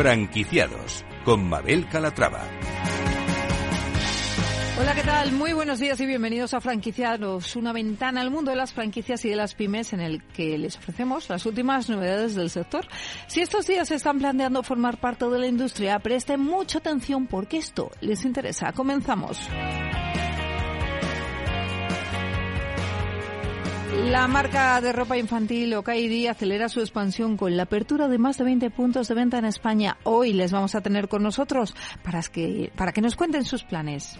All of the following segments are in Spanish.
Franquiciados con Mabel Calatrava. Hola, ¿qué tal? Muy buenos días y bienvenidos a Franquiciados, una ventana al mundo de las franquicias y de las pymes en el que les ofrecemos las últimas novedades del sector. Si estos días se están planteando formar parte de la industria, presten mucha atención porque esto les interesa. Comenzamos. La marca de ropa infantil Okaidi acelera su expansión con la apertura de más de 20 puntos de venta en España. Hoy les vamos a tener con nosotros para que, para que nos cuenten sus planes.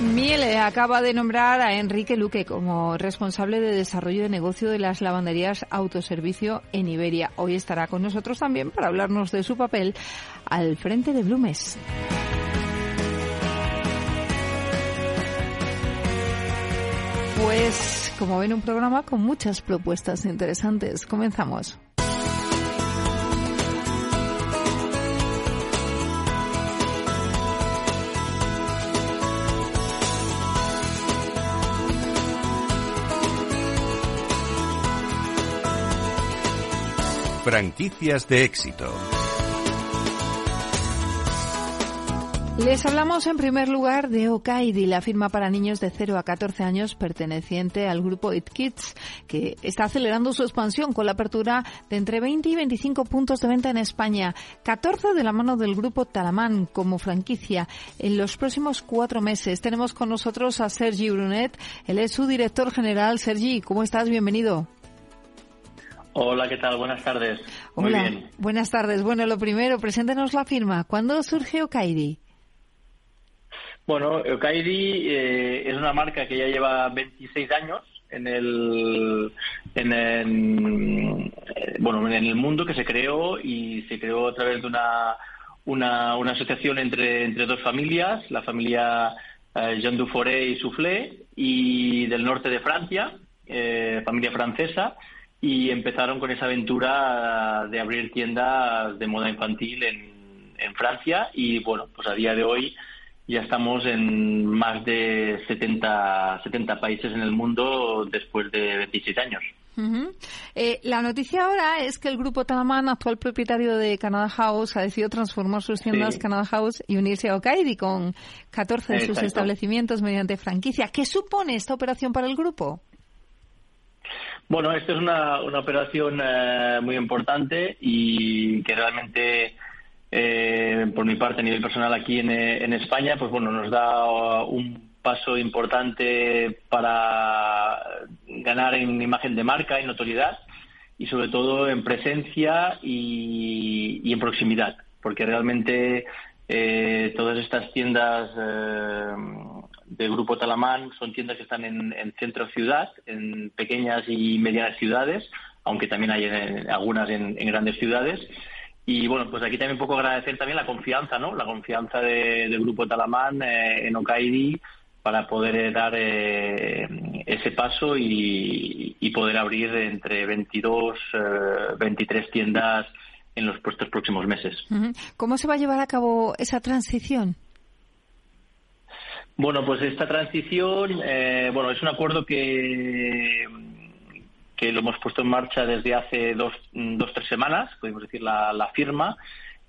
Miele acaba de nombrar a Enrique Luque como responsable de desarrollo de negocio de las lavanderías autoservicio en Iberia. Hoy estará con nosotros también para hablarnos de su papel al frente de Blumes. Pues, como ven, un programa con muchas propuestas interesantes. Comenzamos. Franquicias de éxito. Les hablamos en primer lugar de Okaidi, la firma para niños de 0 a 14 años perteneciente al grupo It Kids, que está acelerando su expansión con la apertura de entre 20 y 25 puntos de venta en España, 14 de la mano del grupo Talamán como franquicia en los próximos cuatro meses. Tenemos con nosotros a Sergi Brunet, él es su director general. Sergi, ¿cómo estás? Bienvenido. Hola, ¿qué tal? Buenas tardes. Muy bien. Buenas tardes. Bueno, lo primero, preséntenos la firma. ¿Cuándo surge Okaidi? Bueno, Okaidi eh, es una marca que ya lleva 26 años en el, en el, eh, bueno, en el mundo que se creó y se creó a través de una, una, una asociación entre, entre dos familias, la familia eh, Jean Dufouré y Soufflé, y del norte de Francia, eh, familia francesa, y empezaron con esa aventura de abrir tiendas de moda infantil en, en Francia y bueno, pues a día de hoy ya estamos en más de 70, 70 países en el mundo después de 27 años. eh, la noticia ahora es que el grupo Talaman, actual propietario de Canada House, ha decidido transformar sus tiendas Canada House y unirse a Okaidi con 14 de sus establecimientos mediante franquicia. ¿Qué supone esta operación para el grupo? Bueno, esta es una, una operación eh, muy importante y que realmente eh, por mi parte a nivel personal aquí en, en, España, pues bueno, nos da un paso importante para ganar en imagen de marca, en notoriedad y sobre todo en presencia y, en proximidad, porque realmente eh, todas estas tiendas eh, del Grupo Talamán son tiendas que están en, en centro ciudad, en pequeñas y medianas ciudades, aunque también hay en, algunas en grandes ciudades y bueno, pues aquí también un poco agradecer también la confianza, ¿no? La confianza de, del Grupo Talamán eh, en Okaidi para poder eh, dar eh, ese paso y, y, poder abrir entre 22, eh, 23 tiendas en los puestos próximos meses. ¿Cómo se va a llevar a cabo esa transición? Bueno, pues esta transición, eh, bueno, es un acuerdo que que lo hemos puesto en marcha desde hace dos, dos tres semanas, podemos decir la, la firma,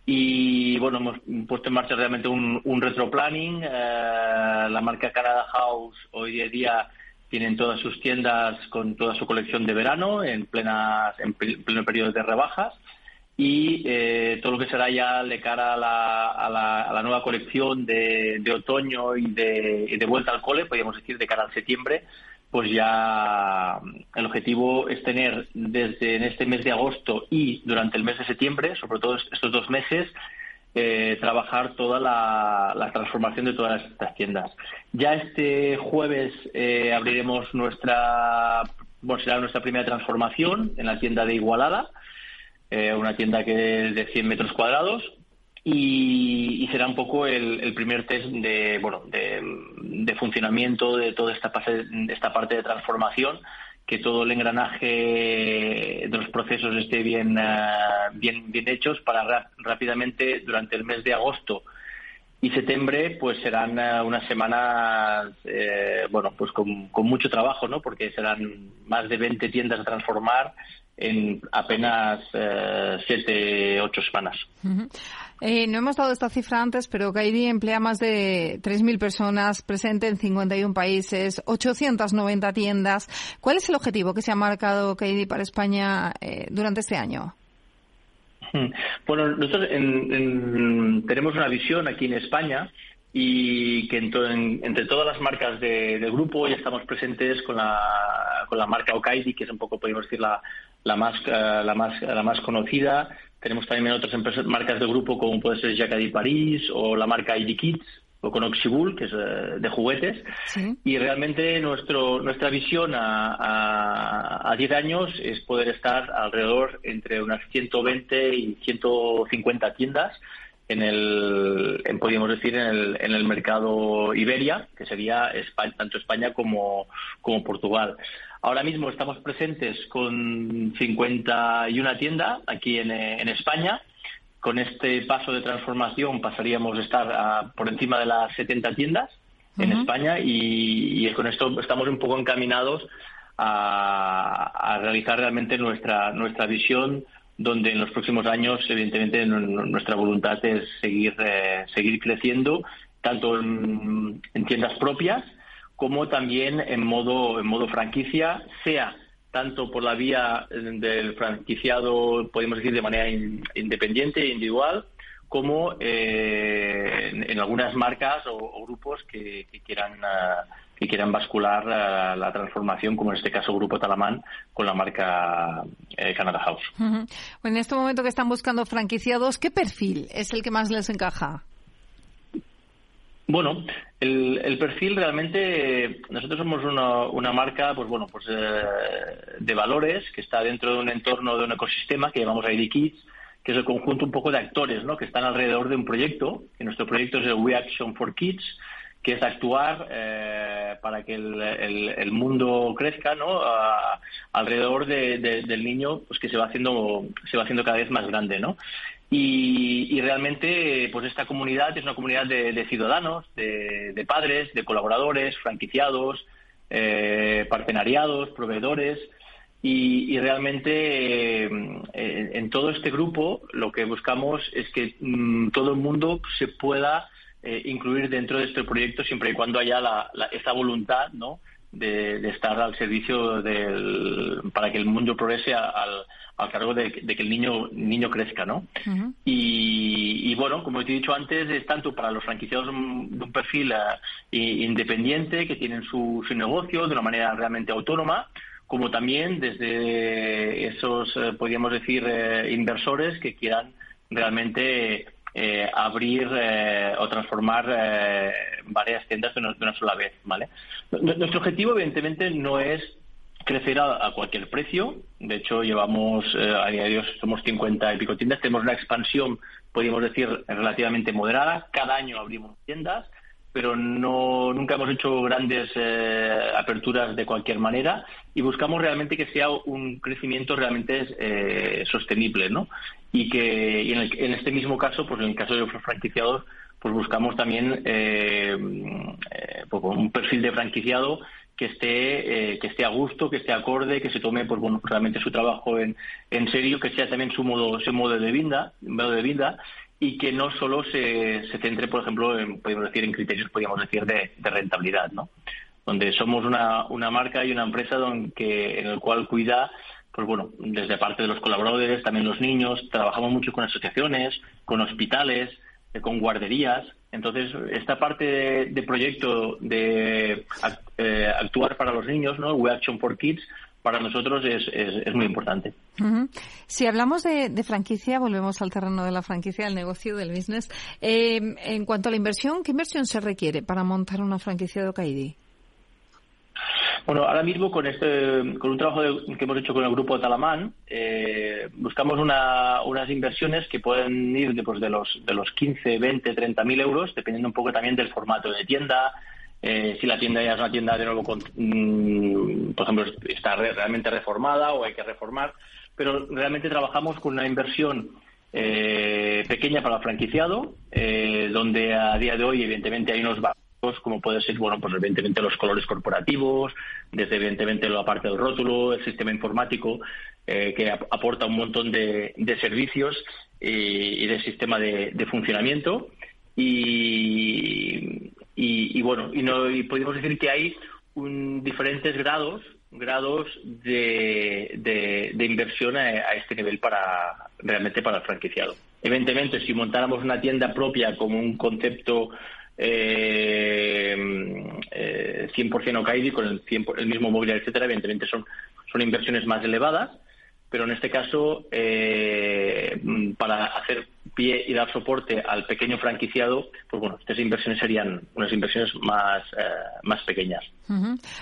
y bueno, hemos puesto en marcha realmente un, un retroplanning. Eh, la marca Canada House hoy en día tienen todas sus tiendas con toda su colección de verano en, plenas, en pleno periodo de rebajas y eh, todo lo que será ya de cara a la, a la, a la nueva colección de, de otoño y de, de vuelta al cole, podríamos decir, de cara al septiembre, pues ya el objetivo es tener desde en este mes de agosto y durante el mes de septiembre, sobre todo estos dos meses, eh, trabajar toda la, la, transformación de todas estas tiendas. Ya este jueves eh, abriremos nuestra, bueno, será nuestra primera transformación en la tienda de Igualada, eh, una tienda que es de 100 metros cuadrados, y, y, será un poco el, el, primer test de bueno de, de, funcionamiento de toda esta parte, esta parte de transformación que todo el engranaje de los procesos esté bien, bien, bien hechos para rápidamente durante el mes de agosto y septiembre pues serán unas semanas bueno pues con, con, mucho trabajo no porque serán más de 20 tiendas a transformar en apenas eh, siete, ocho semanas. Eh, no hemos dado esta cifra antes, pero Kaidi emplea más de 3.000 personas, presente en 51 países, 890 tiendas. ¿Cuál es el objetivo que se ha marcado Kaidi para España eh, durante este año? Bueno, nosotros tenemos una visión aquí en España y que entre todas las marcas del grupo ya estamos presentes con la, con la marca Okaidi, que es un poco, podemos decir, la, la más, eh, la más, la más conocida. Tenemos también otras empresas, marcas de grupo como puede ser Jacadi París o la marca ID Kids o con Oxibul, que es eh, de juguetes. Y realmente nuestro, nuestra visión a, a, 10 años es poder estar alrededor entre unas 120 y 150 tiendas en el, en, podríamos decir, en el, en el mercado Iberia, que sería tanto España como, como Portugal. Ahora mismo estamos presentes con 51 tiendas aquí en, en España. Con este paso de transformación pasaríamos a estar por encima de las 70 tiendas en España y, con esto estamos un poco encaminados a, realizar realmente nuestra, nuestra visión donde en los próximos años, evidentemente, nuestra voluntad es seguir, eh, seguir creciendo, tanto en, tiendas propias como también en modo, en modo franquicia, sea tanto por la vía del franquiciado, podemos decir, de manera independiente e individual, como eh, en, algunas marcas o, grupos que, quieran ah, que quieran bascular ah, la transformación, como en este caso Grupo Talamán, con la marca eh, Canada House. En este momento que están buscando franquiciados, ¿qué perfil es el que más les encaja? Bueno, el, perfil realmente, nosotros somos una, marca, pues bueno, pues eh, de valores que está dentro de un entorno de un ecosistema que llamamos ID Kids, que es el conjunto un poco de actores, ¿no? Que están alrededor de un proyecto, que nuestro proyecto es el We Action for Kids, que es actuar eh, para que el, mundo crezca, ¿no? alrededor del niño, pues que se va haciendo se va haciendo cada vez más grande, ¿no? Y, realmente, pues esta comunidad es una comunidad de, ciudadanos, de, padres, de colaboradores, franquiciados, eh, partenariados, proveedores. Y, realmente eh, en todo este grupo lo que buscamos es que mm, todo el mundo se pueda eh, incluir dentro de este proyecto siempre y cuando haya la, esta voluntad ¿no? de, estar al servicio del, para que el mundo progrese al, al cargo de, que el niño niño crezca, ¿no? y, bueno, como te he dicho antes, es tanto para los franquiciados de un perfil eh, independiente que tienen su, su negocio de una manera realmente autónoma, como también desde esos, eh, podríamos decir, eh, inversores que quieran realmente abrir o transformar varias tiendas de una, de una, sola vez, ¿vale? Nuestro objetivo, evidentemente, no es crecer a, cualquier precio. De hecho, llevamos, eh, a día de hoy somos 50 y pico tiendas. Tenemos una expansión, podríamos decir, relativamente moderada. Cada año abrimos tiendas, pero no nunca hemos hecho grandes eh, aperturas de cualquier manera y buscamos realmente que sea un crecimiento realmente eh, sostenible, ¿no? Y que en, este mismo caso, pues en el caso de los franquiciados, pues buscamos también pues, un perfil de franquiciado que esté, eh, que esté a gusto, que esté acorde, que se tome pues, bueno, realmente su trabajo en, en serio, que sea también su modo, su modo de vida, modo de vida y que no solo se, se centre, por ejemplo, en, podemos decir, en criterios, podríamos decir, de, rentabilidad, ¿no? Donde somos una, una marca y una empresa donde, en el cual cuida pues bueno, desde parte de los colaboradores, también los niños, trabajamos mucho con asociaciones, con hospitales, eh, con guarderías, entonces, esta parte de, proyecto de eh, actuar para los niños, ¿no? We Action for Kids, para nosotros es, es, muy importante. Si hablamos de, franquicia, volvemos al terreno de la franquicia, del negocio, del business. Eh, en cuanto a la inversión, ¿qué inversión se requiere para montar una franquicia de Okaidi? Bueno, ahora mismo con este, con un trabajo que hemos hecho con el grupo Talamán, eh, buscamos unas inversiones que pueden ir de, pues, de los de los 15, 20, 30 mil euros, dependiendo un poco también del formato de tienda, eh, si la tienda ya es una tienda de nuevo, con, mm, por ejemplo, está realmente reformada o hay que reformar, pero realmente trabajamos con una inversión eh, pequeña para el franquiciado, eh, donde a día de hoy, evidentemente, hay unos básicos, como puede ser, bueno, pues evidentemente los colores corporativos, desde evidentemente la parte del rótulo, el sistema informático, que aporta un montón de, servicios y, de sistema de, de funcionamiento. Y, y, bueno, y, no, y podemos decir que hay un, diferentes grados grados de, de, inversión a, este nivel para realmente para el franquiciado. Evidentemente, si montáramos una tienda propia como un concepto eh, eh, 100% OKAIDI con el, el mismo móvil, etcétera, evidentemente son, son inversiones más elevadas, pero en este caso, eh, para hacer pie y dar soporte al pequeño franquiciado, pues bueno, estas inversiones serían unas inversiones más, eh, más pequeñas.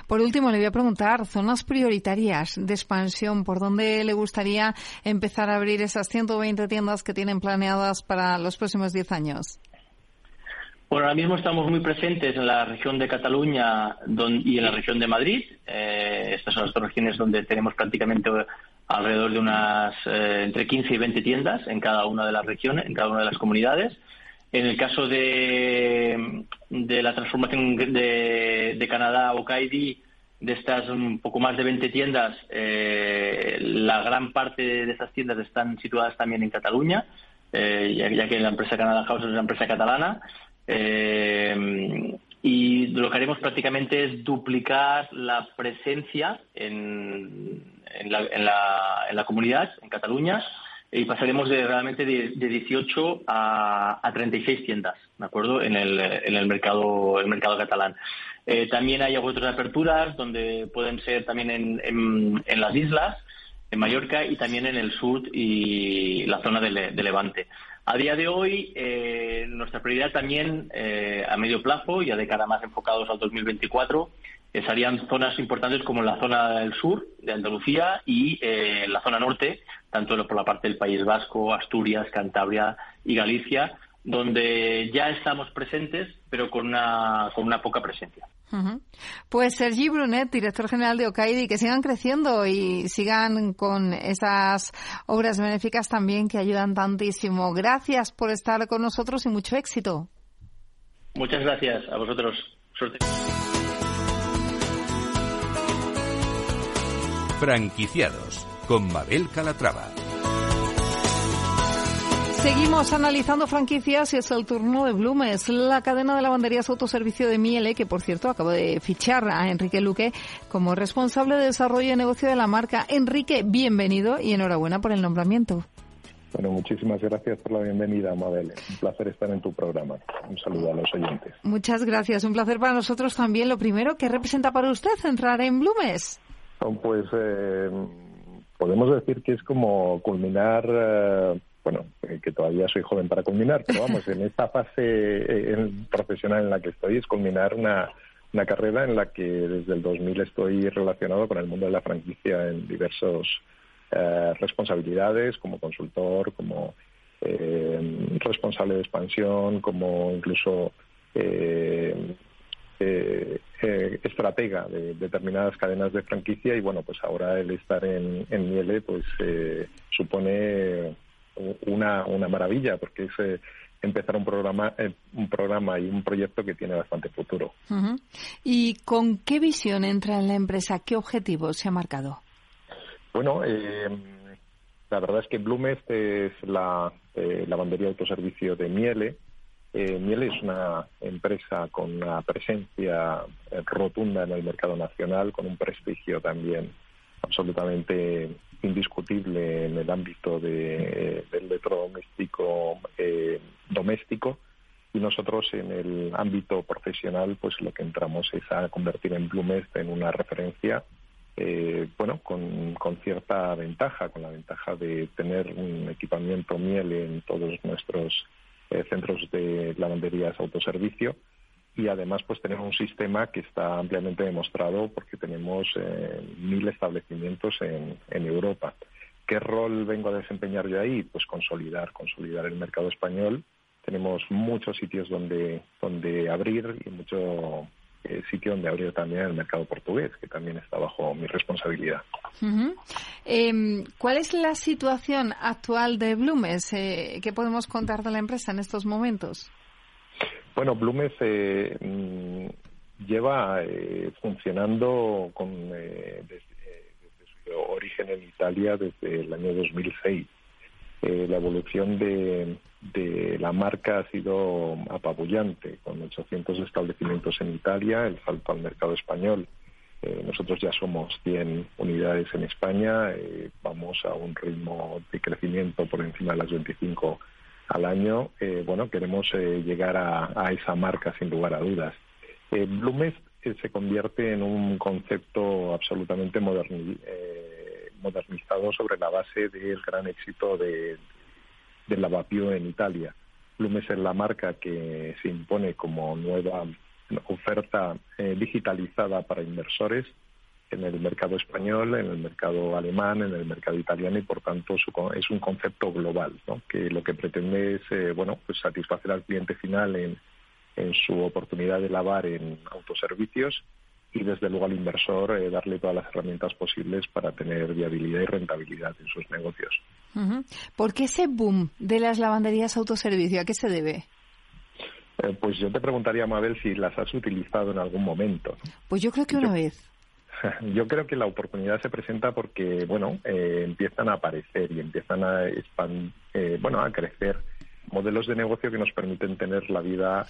Por último, le voy a preguntar, zonas prioritarias de expansión, ¿por dónde le gustaría empezar a abrir esas 120 tiendas que tienen planeadas para los próximos 10 años? Bueno, ahora mismo estamos muy presentes en la región de Cataluña y en la región de Madrid. Eh, estas son las dos regiones donde tenemos prácticamente alrededor de unas eh, entre 15 y 20 tiendas en cada una de las regiones, en cada una de las comunidades. En el caso de, de la transformación de, de Canadá o Kaidi, de estas un poco más de 20 tiendas, eh, la gran parte de esas tiendas están situadas también en Cataluña, eh, ya, que la empresa Canada House es una empresa catalana. Y lo que haremos prácticamente es duplicar la presencia en, la, en la, en la comunidad, en Cataluña, y pasaremos de realmente de, de 18 a, a, 36 tiendas, ¿de acuerdo? En el, en el mercado, el mercado catalán. Eh, también hay otras aperturas donde pueden ser también en, las islas, en Mallorca y también en el sur y la zona de, de Levante. A día de hoy, eh, nuestra prioridad también eh, a medio plazo, ya de cara más enfocados al 2024, serían zonas importantes como la zona del sur de Andalucía y eh, la zona norte, tanto por la parte del País Vasco, Asturias, Cantabria y Galicia, donde ya estamos presentes, pero con una, con una poca presencia. Pues Sergi Brunet, director general de Ocaidi, que sigan creciendo y sigan con esas obras benéficas también que ayudan tantísimo. Gracias por estar con nosotros y mucho éxito. Muchas gracias a vosotros. Suerte. Franquiciados con Mabel Calatrava. Seguimos analizando franquicias y es el turno de Blumes, la cadena de lavanderías autoservicio de Miele, que por cierto acabo de fichar a Enrique Luque como responsable de desarrollo y negocio de la marca. Enrique, bienvenido y enhorabuena por el nombramiento. Bueno, muchísimas gracias por la bienvenida, Mabel. Un placer estar en tu programa. Un saludo a los oyentes. Muchas gracias. Un placer para nosotros también. Lo primero, ¿qué representa para usted entrar en Blumes? Pues eh, podemos decir que es como culminar, eh, bueno, eh, que todavía soy joven para culminar, pero vamos, en esta fase profesional en la que estoy es culminar una, una carrera en la que desde el 2000 estoy relacionado con el mundo de la franquicia en diversas responsabilidades, como consultor, como responsable de expansión, como incluso eh, eh, estratega de determinadas cadenas de franquicia. Y bueno, pues ahora el estar en, en Miele pues eh, supone una, una maravilla porque es eh, empezar un programa, un programa y un proyecto que tiene bastante futuro. ¿Y con qué visión entra en la empresa? ¿Qué objetivos se ha marcado? Bueno, la verdad es que Blumest es la lavandería de autoservicio de Miele eh, Miele es una empresa con una presencia eh, rotunda en el mercado nacional, con un prestigio también absolutamente indiscutible en el ámbito de, del electrodoméstico eh, doméstico. Y nosotros en el ámbito profesional pues lo que entramos es a convertir en Blumest en una referencia eh, bueno con, con, cierta ventaja con la ventaja de tener un equipamiento miel en todos nuestros eh, centros de lavanderías autoservicio y además pues tenemos un sistema que está ampliamente demostrado porque tenemos eh, mil establecimientos en, en, Europa. ¿Qué rol vengo a desempeñar yo ahí? Pues consolidar, consolidar el mercado español. Tenemos muchos sitios donde, donde abrir y mucho, sitio donde abrir también el mercado portugués, que también está bajo mi responsabilidad. Em, ¿Cuál es la situación actual de Blumes? Eh, ¿Qué podemos contar de la empresa en estos momentos? Bueno, Blumes eh, mm, lleva eh, funcionando con, desde, su origen en Italia desde el año 2006. la evolución de, la marca ha sido apabullante, con 800 establecimientos en Italia, el salto al mercado español. Eh, nosotros ya somos 100 unidades en España, eh, vamos a un ritmo de crecimiento por encima de las 25 al año. Eh, bueno, queremos llegar a, esa marca sin lugar a dudas. Blumes se convierte en un concepto absolutamente modernizado sobre la base del gran éxito de, del lavapié en Italia. Blumes es la marca que se impone como nueva oferta eh, digitalizada para inversores en el mercado español, en el mercado alemán, en el mercado italiano y por tanto es un concepto global, que lo que pretende es eh, bueno pues satisfacer al cliente final en, en su oportunidad de lavar en autoservicios y desde luego al inversor eh, darle todas las herramientas posibles para tener viabilidad y rentabilidad en sus negocios. ¿Por qué ese boom de las lavanderías autoservicio? ¿A qué se debe? Eh, pues yo te preguntaría, Mabel, si las has utilizado en algún momento. Pues yo creo que una vez. Yo creo que la oportunidad se presenta porque, bueno, eh, empiezan a aparecer y empiezan a, bueno, a crecer modelos de negocio que nos permiten tener la vida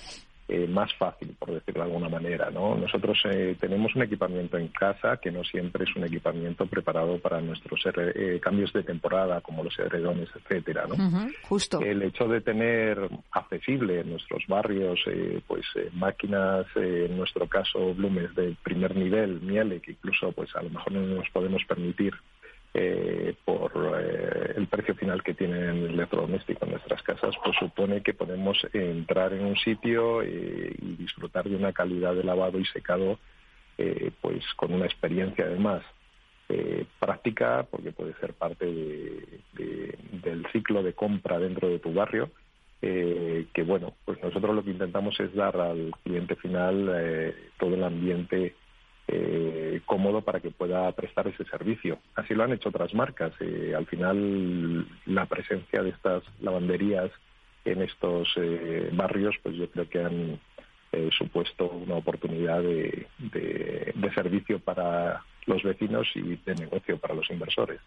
eh, más fácil, por decirlo de alguna manera. ¿no? Nosotros eh, tenemos un equipamiento en casa que no siempre es un equipamiento preparado para nuestros eh, cambios de temporada, como los edredones, etcétera. ¿no? justo. El hecho de tener accesible en nuestros barrios pues máquinas, en nuestro caso, Blumes de primer nivel, Miele, que incluso pues a lo mejor no nos podemos permitir eh, por eh, el precio final que tiene el electrodoméstico en nuestras casas, pues supone que podemos entrar en un sitio eh, y disfrutar de una calidad de lavado y secado, pues con una experiencia además práctica, porque puede ser parte del ciclo de compra dentro de tu barrio. que bueno, pues nosotros lo que intentamos es dar al cliente final todo el ambiente eh, cómodo para que pueda prestar ese servicio. Así lo han hecho otras marcas. Eh, al final, la presencia de estas lavanderías en estos eh, barrios, pues yo creo que han supuesto una oportunidad de, de servicio para los vecinos y de negocio para los inversores.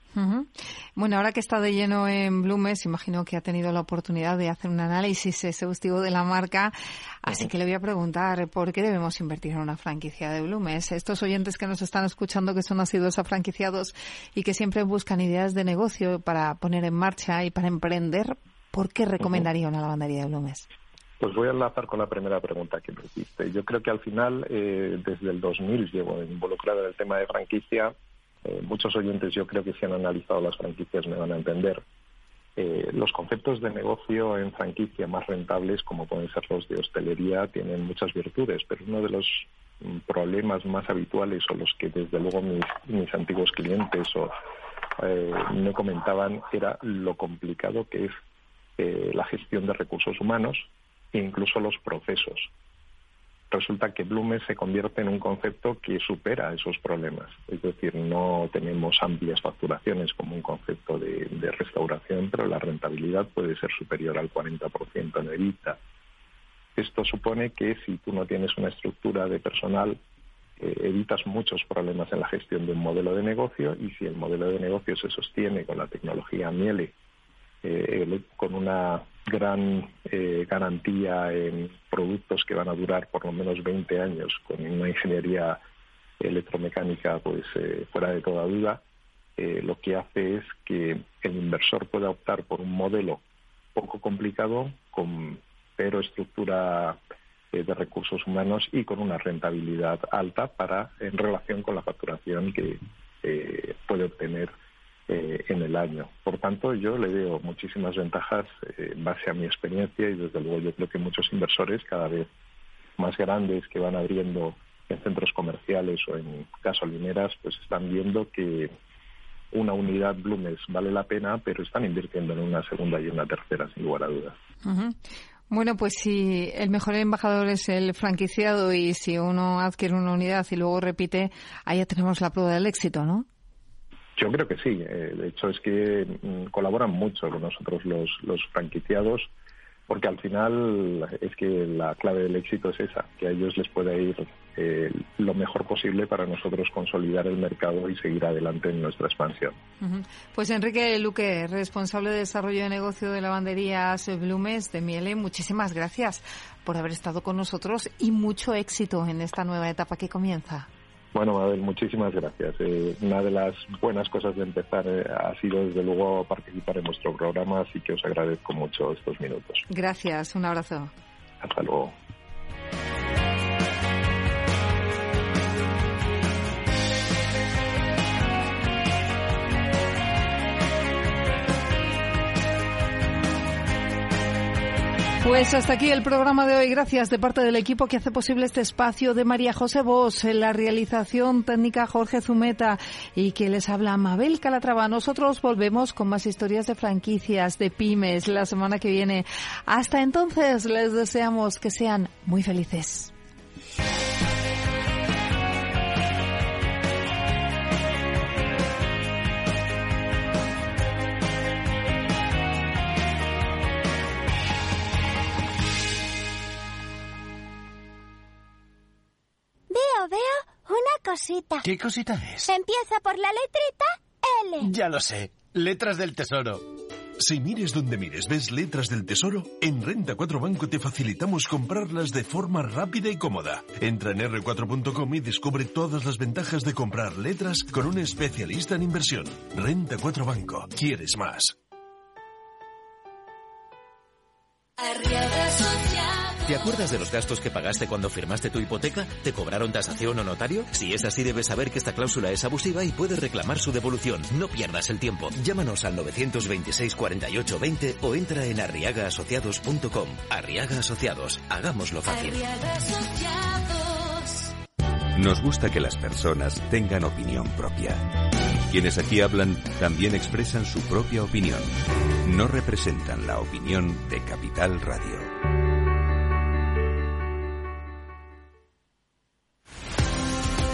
Bueno, ahora que está de lleno en Blumes, imagino que ha tenido la oportunidad de hacer un análisis exhaustivo de la marca, así que le voy a preguntar por qué debemos invertir en una franquicia de Blumes. Estos oyentes que nos están escuchando, que son asiduos a franquiciados y que siempre buscan ideas de negocio para poner en marcha y para emprender, ¿por qué recomendaría una lavandería de Blumes? Pues voy a enlazar con la primera pregunta que me hiciste. Yo creo que al final, eh, desde el 2000 llevo involucrado en el tema de franquicia. Eh, muchos oyentes yo creo que si han analizado las franquicias me van a entender. Eh, los conceptos de negocio en franquicia más rentables, como pueden ser los de hostelería, tienen muchas virtudes, pero uno de los mm, problemas más habituales o los que desde luego mis, mis antiguos clientes o, me comentaban era lo complicado que es la gestión de recursos humanos e incluso los procesos. Resulta que Blume se convierte en un concepto que supera esos problemas. Es decir, no tenemos amplias facturaciones como un concepto de, restauración, pero la rentabilidad puede ser superior al 40% en EBITDA. Esto supone que si tú no tienes una estructura de personal, eh, evitas muchos problemas en la gestión de un modelo de negocio y si el modelo de negocio se sostiene con la tecnología Miele, eh, con una gran eh, garantía en productos que van a durar por lo menos 20 años con una ingeniería electromecánica pues eh, fuera de toda duda eh, lo que hace es que el inversor pueda optar por un modelo poco complicado con pero estructura de recursos humanos y con una rentabilidad alta para en relación con la facturación que puede obtener eh, en el año. Por tanto, yo le veo muchísimas ventajas eh, en base a mi experiencia y desde luego yo creo que muchos inversores cada vez más grandes que van abriendo en centros comerciales o en gasolineras, pues están viendo que una unidad Blumes vale la pena, pero están invirtiendo en una segunda y una tercera, sin lugar a dudas. Bueno, pues si el mejor embajador es el franquiciado y si uno adquiere una unidad y luego repite, ahí ya tenemos la prueba del éxito, ¿no? Yo creo que sí. Eh, de hecho, es que mm, colaboran mucho con nosotros los, los franquiciados porque al final es que la clave del éxito es esa, que a ellos les pueda ir eh, lo mejor posible para nosotros consolidar el mercado y seguir adelante en nuestra expansión. Pues Enrique Luque, responsable de desarrollo de negocio de lavanderías Blumes de Miele, muchísimas gracias por haber estado con nosotros y mucho éxito en esta nueva etapa que comienza. Bueno, Mabel, muchísimas gracias. Eh, una de las buenas cosas de empezar eh, ha sido, desde luego, participar en vuestro programa, así que os agradezco mucho estos minutos. Gracias, un abrazo. Hasta luego. Pues hasta aquí el programa de hoy. Gracias de parte del equipo que hace posible este espacio de María José Bosch, en la realización técnica Jorge Zumeta y que les habla Mabel Calatrava. Nosotros volvemos con más historias de franquicias, de pymes la semana que viene. Hasta entonces les deseamos que sean muy felices. Cosita. ¿Qué cosita es? Empieza por la letrita L. Ya lo sé. Letras del Tesoro. Si mires donde mires, ves letras del tesoro, en Renta 4 Banco te facilitamos comprarlas de forma rápida y cómoda. Entra en r4.com y descubre todas las ventajas de comprar letras con un especialista en inversión. Renta 4 Banco. ¿Quieres más? ¿Te acuerdas de los gastos que pagaste cuando firmaste tu hipoteca? ¿Te cobraron tasación o notario? Si es así, debes saber que esta cláusula es abusiva y puedes reclamar su devolución. No pierdas el tiempo. Llámanos al 926 48 20 o entra en arriagaasociados.com. Arriaga Asociados. Hagámoslo fácil. Nos gusta que las personas tengan opinión propia. Quienes aquí hablan también expresan su propia opinión. No representan la opinión de Capital Radio.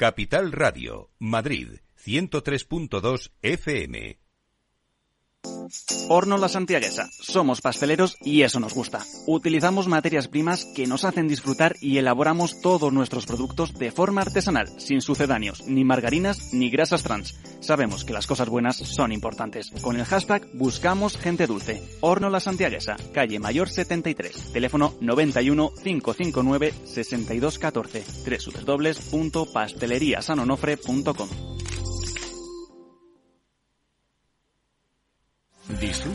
Capital Radio, Madrid, 103.2 FM. Horno La Santiaguesa. Somos pasteleros y eso nos gusta. Utilizamos materias primas que nos hacen disfrutar y elaboramos todos nuestros productos de forma artesanal, sin sucedáneos, ni margarinas ni grasas trans. Sabemos que las cosas buenas son importantes. Con el hashtag buscamos gente dulce. Horno La Santiaguesa, calle Mayor 73, teléfono 91 559 6214, www.pasteleriasanonofre.com.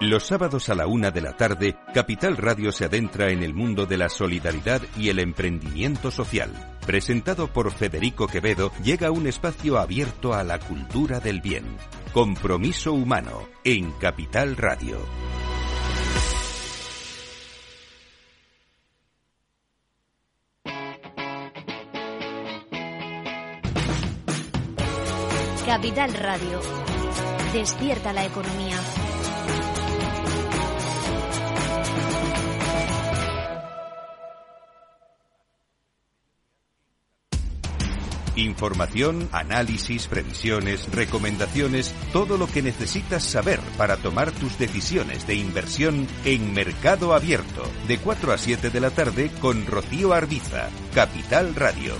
Los sábados a la una de la tarde, Capital Radio se adentra en el mundo de la solidaridad y el emprendimiento social. Presentado por Federico Quevedo, llega un espacio abierto a la cultura del bien. Compromiso humano en Capital Radio. Capital Radio. Despierta la economía. Información, análisis, previsiones, recomendaciones, todo lo que necesitas saber para tomar tus decisiones de inversión en Mercado Abierto, de 4 a 7 de la tarde con Rocío Arbiza, Capital Radio.